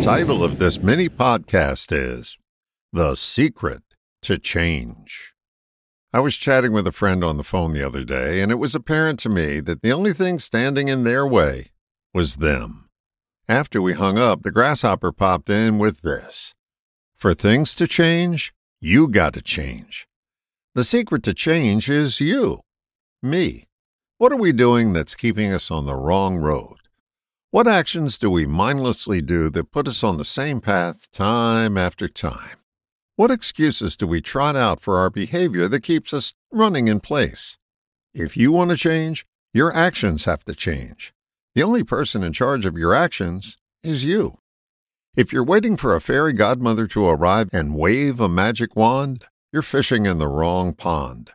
title of this mini podcast is The Secret to Change. I was chatting with a friend on the phone the other day, and it was apparent to me that the only thing standing in their way was them. After we hung up, the grasshopper popped in with this For things to change, you got to change. The secret to change is you, me. What are we doing that's keeping us on the wrong road? What actions do we mindlessly do that put us on the same path time after time? What excuses do we trot out for our behavior that keeps us running in place? If you want to change, your actions have to change. The only person in charge of your actions is you. If you're waiting for a fairy godmother to arrive and wave a magic wand, you're fishing in the wrong pond.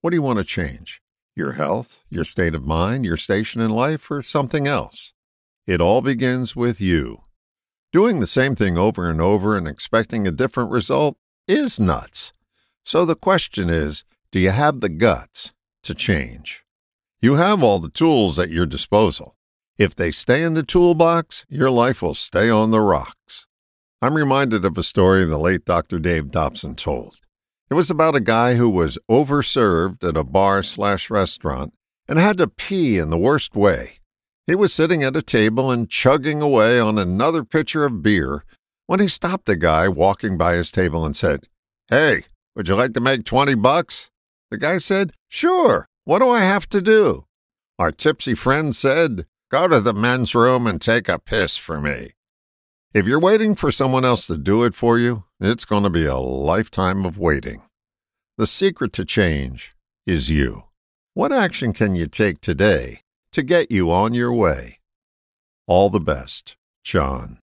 What do you want to change? Your health, your state of mind, your station in life, or something else? It all begins with you. Doing the same thing over and over and expecting a different result is nuts. So the question is do you have the guts to change? You have all the tools at your disposal. If they stay in the toolbox, your life will stay on the rocks. I'm reminded of a story the late Dr. Dave Dobson told. It was about a guy who was overserved at a bar slash restaurant and had to pee in the worst way. He was sitting at a table and chugging away on another pitcher of beer when he stopped a guy walking by his table and said, Hey, would you like to make 20 bucks? The guy said, Sure. What do I have to do? Our tipsy friend said, Go to the men's room and take a piss for me. If you're waiting for someone else to do it for you, it's going to be a lifetime of waiting. The secret to change is you. What action can you take today to get you on your way? All the best, John.